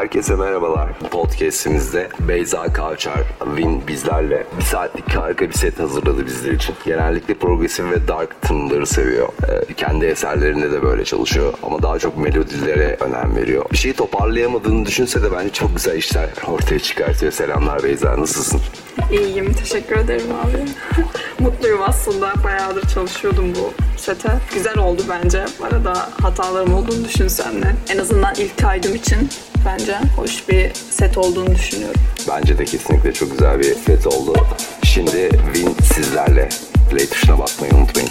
Herkese merhabalar. Podcast'imizde Beyza Kavçar, Win bizlerle bir saatlik harika bir set hazırladı bizler için. Genellikle progresif ve dark tınıları seviyor. Ee, kendi eserlerinde de böyle çalışıyor ama daha çok melodilere önem veriyor. Bir şeyi toparlayamadığını düşünse de bence çok güzel işler ortaya çıkartıyor. Selamlar Beyza, nasılsın? İyiyim, teşekkür ederim abi. Mutluyum aslında. Bayağıdır çalışıyordum bu sete. Güzel oldu bence. Arada hatalarım olduğunu düşünsem de. En azından ilk kaydım için bence hoş bir set olduğunu düşünüyorum. Bence de kesinlikle çok güzel bir set oldu. Şimdi Win sizlerle. Play tuşuna basmayı unutmayın.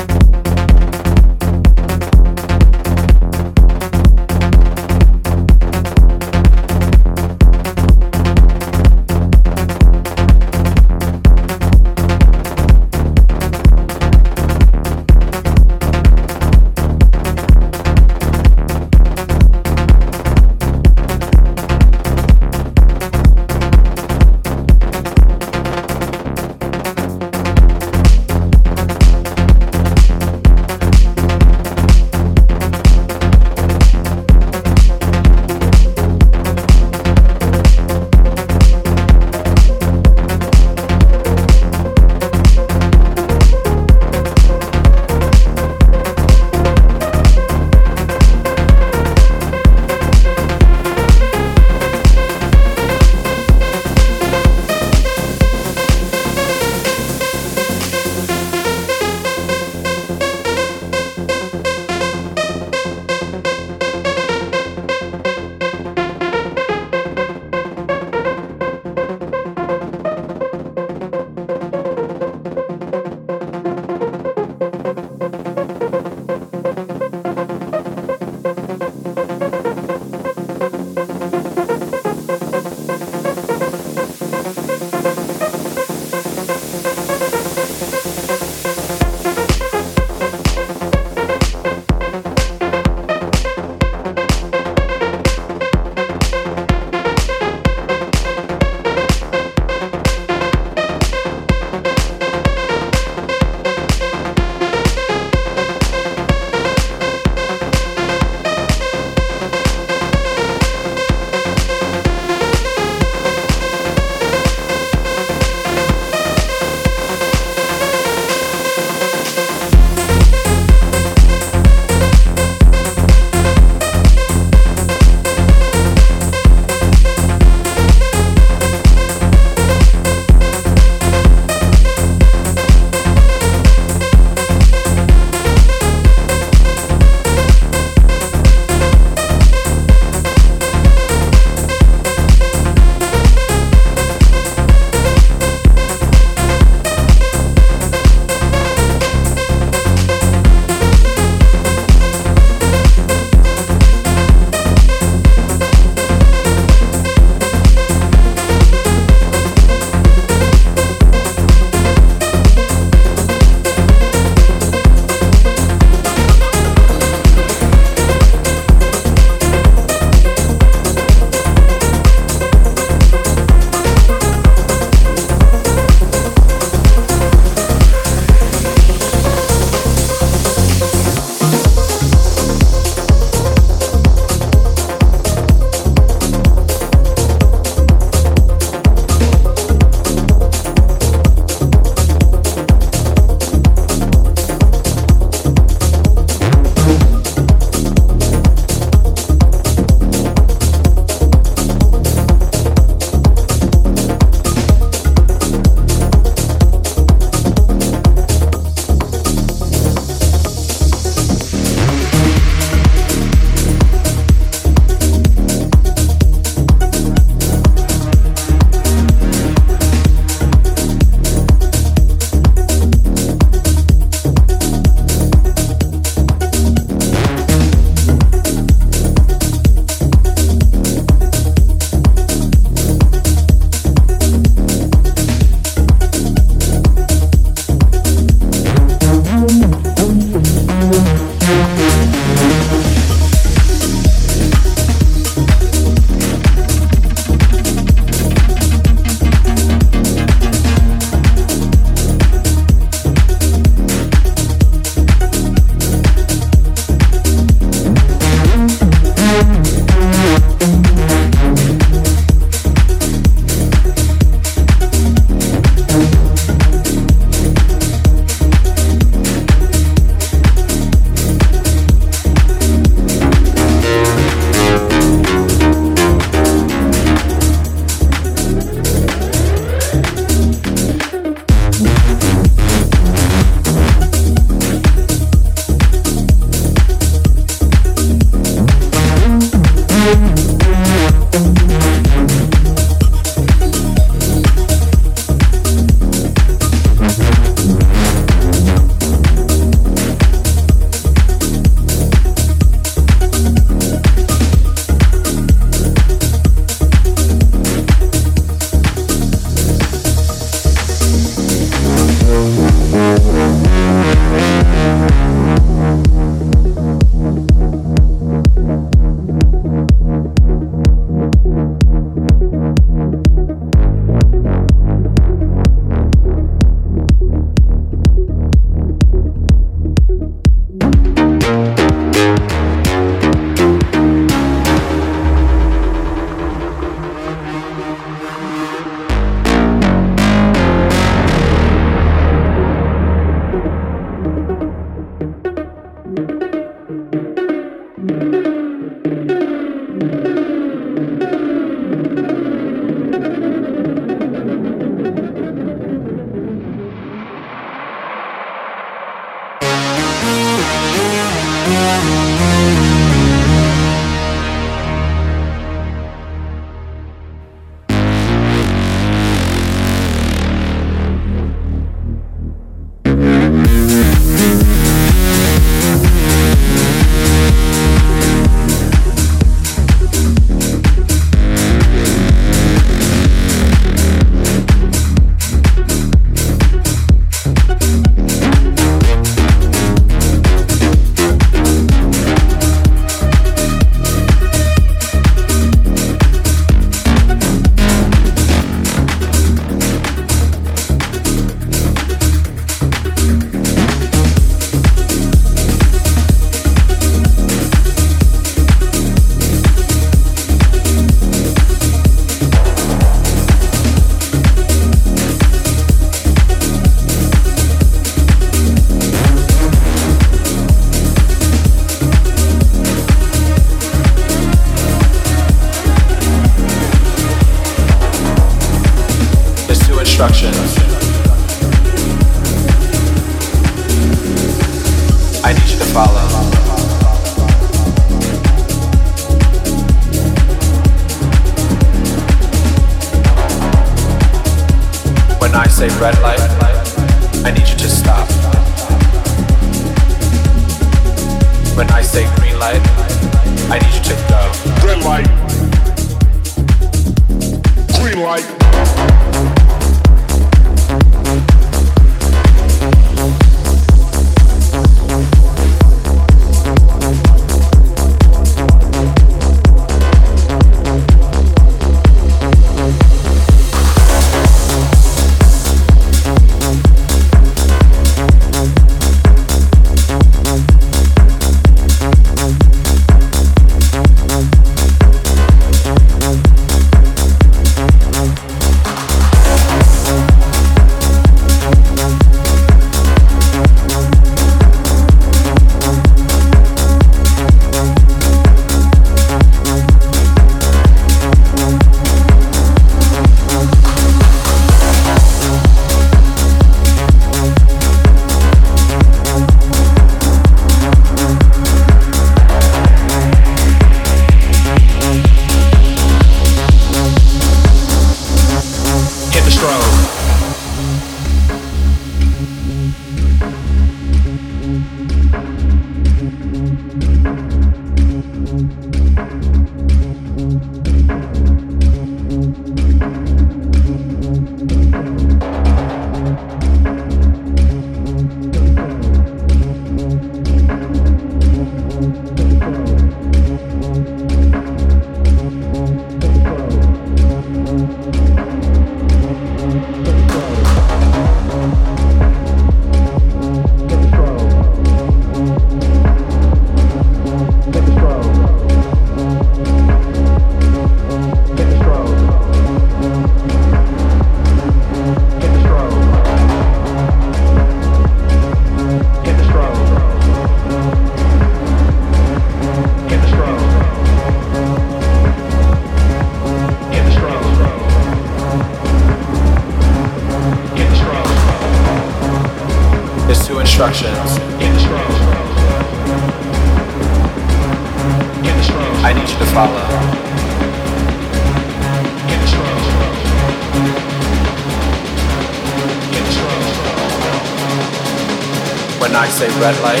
I say red light,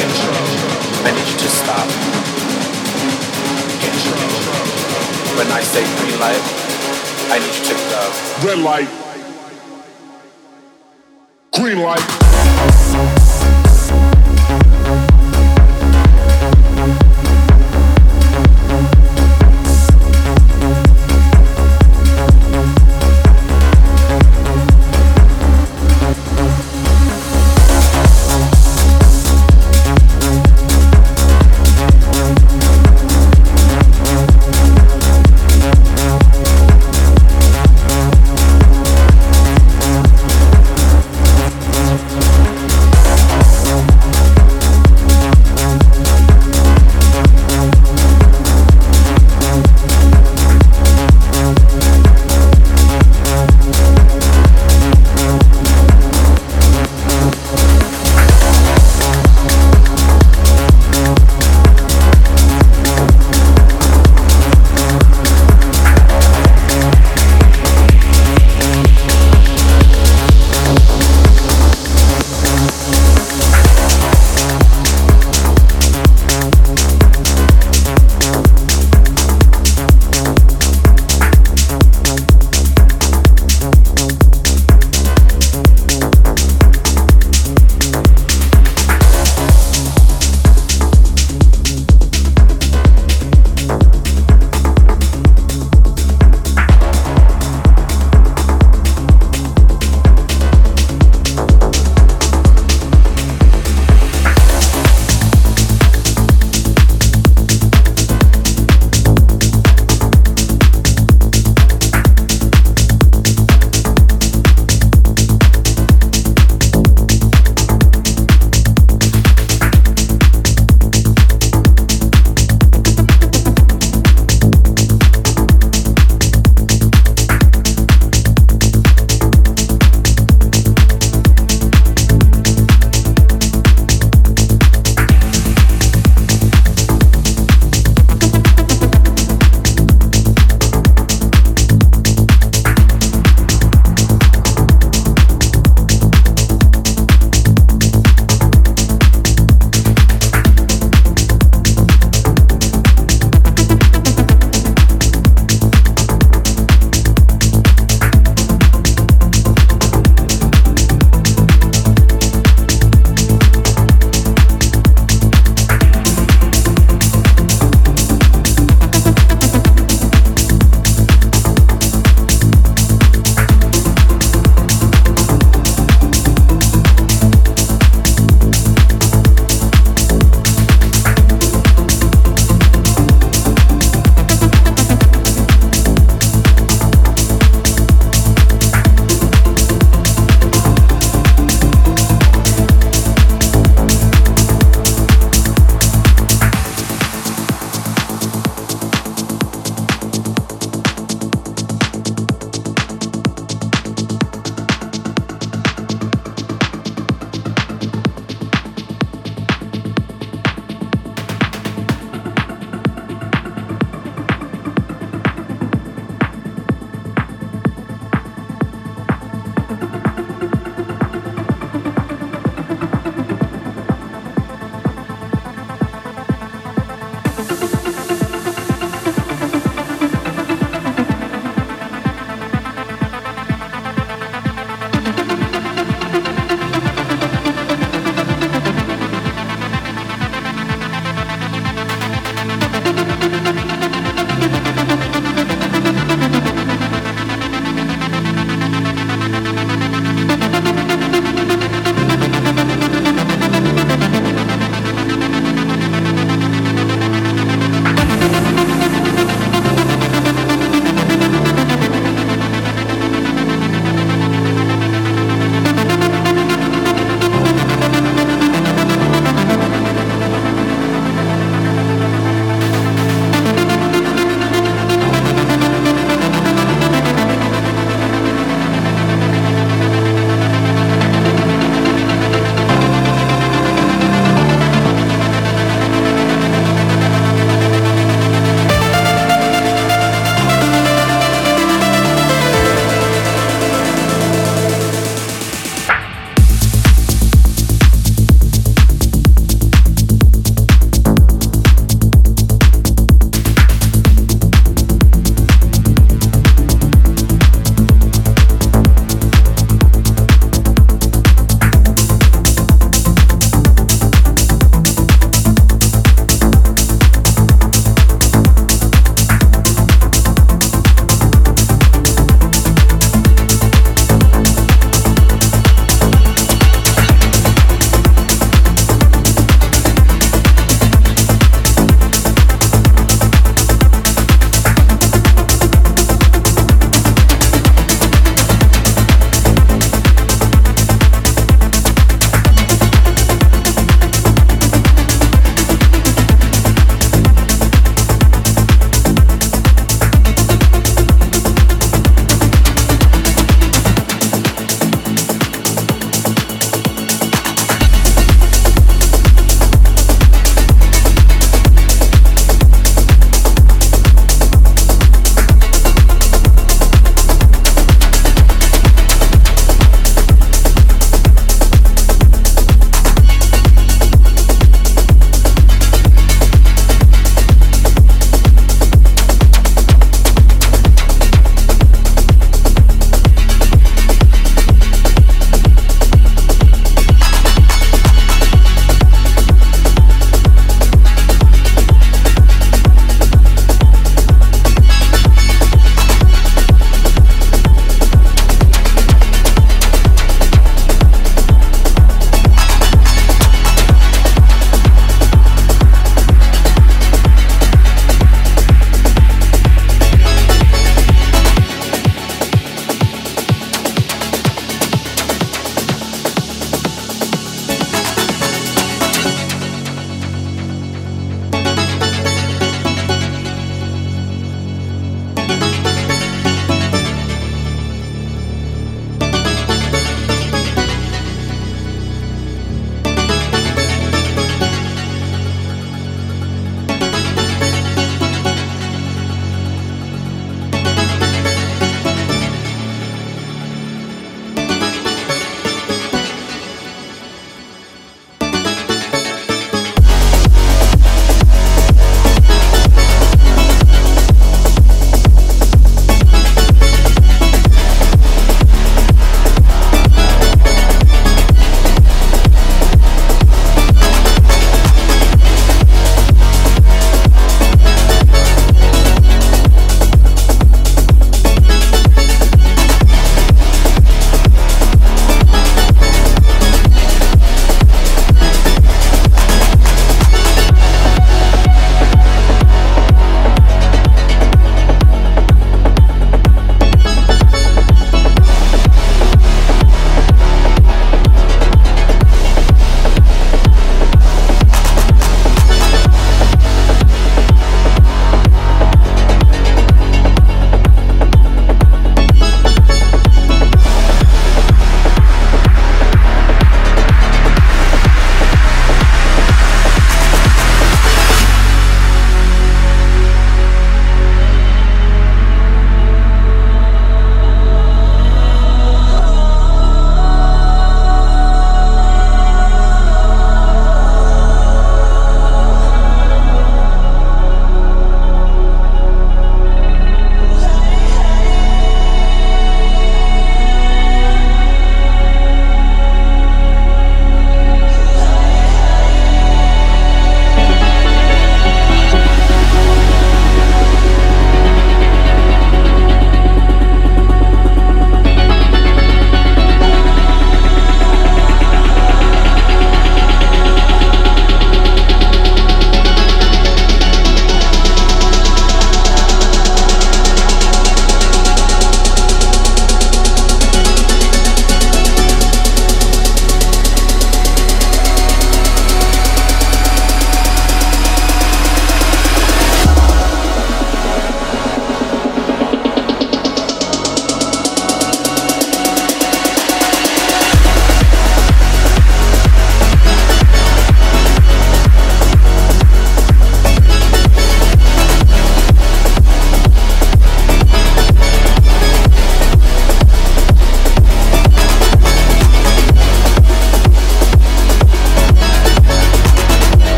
manage to stop. When I say green light, I need to go. Red light. Green light.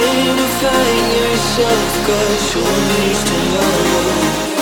way to find yourself Cause you used to know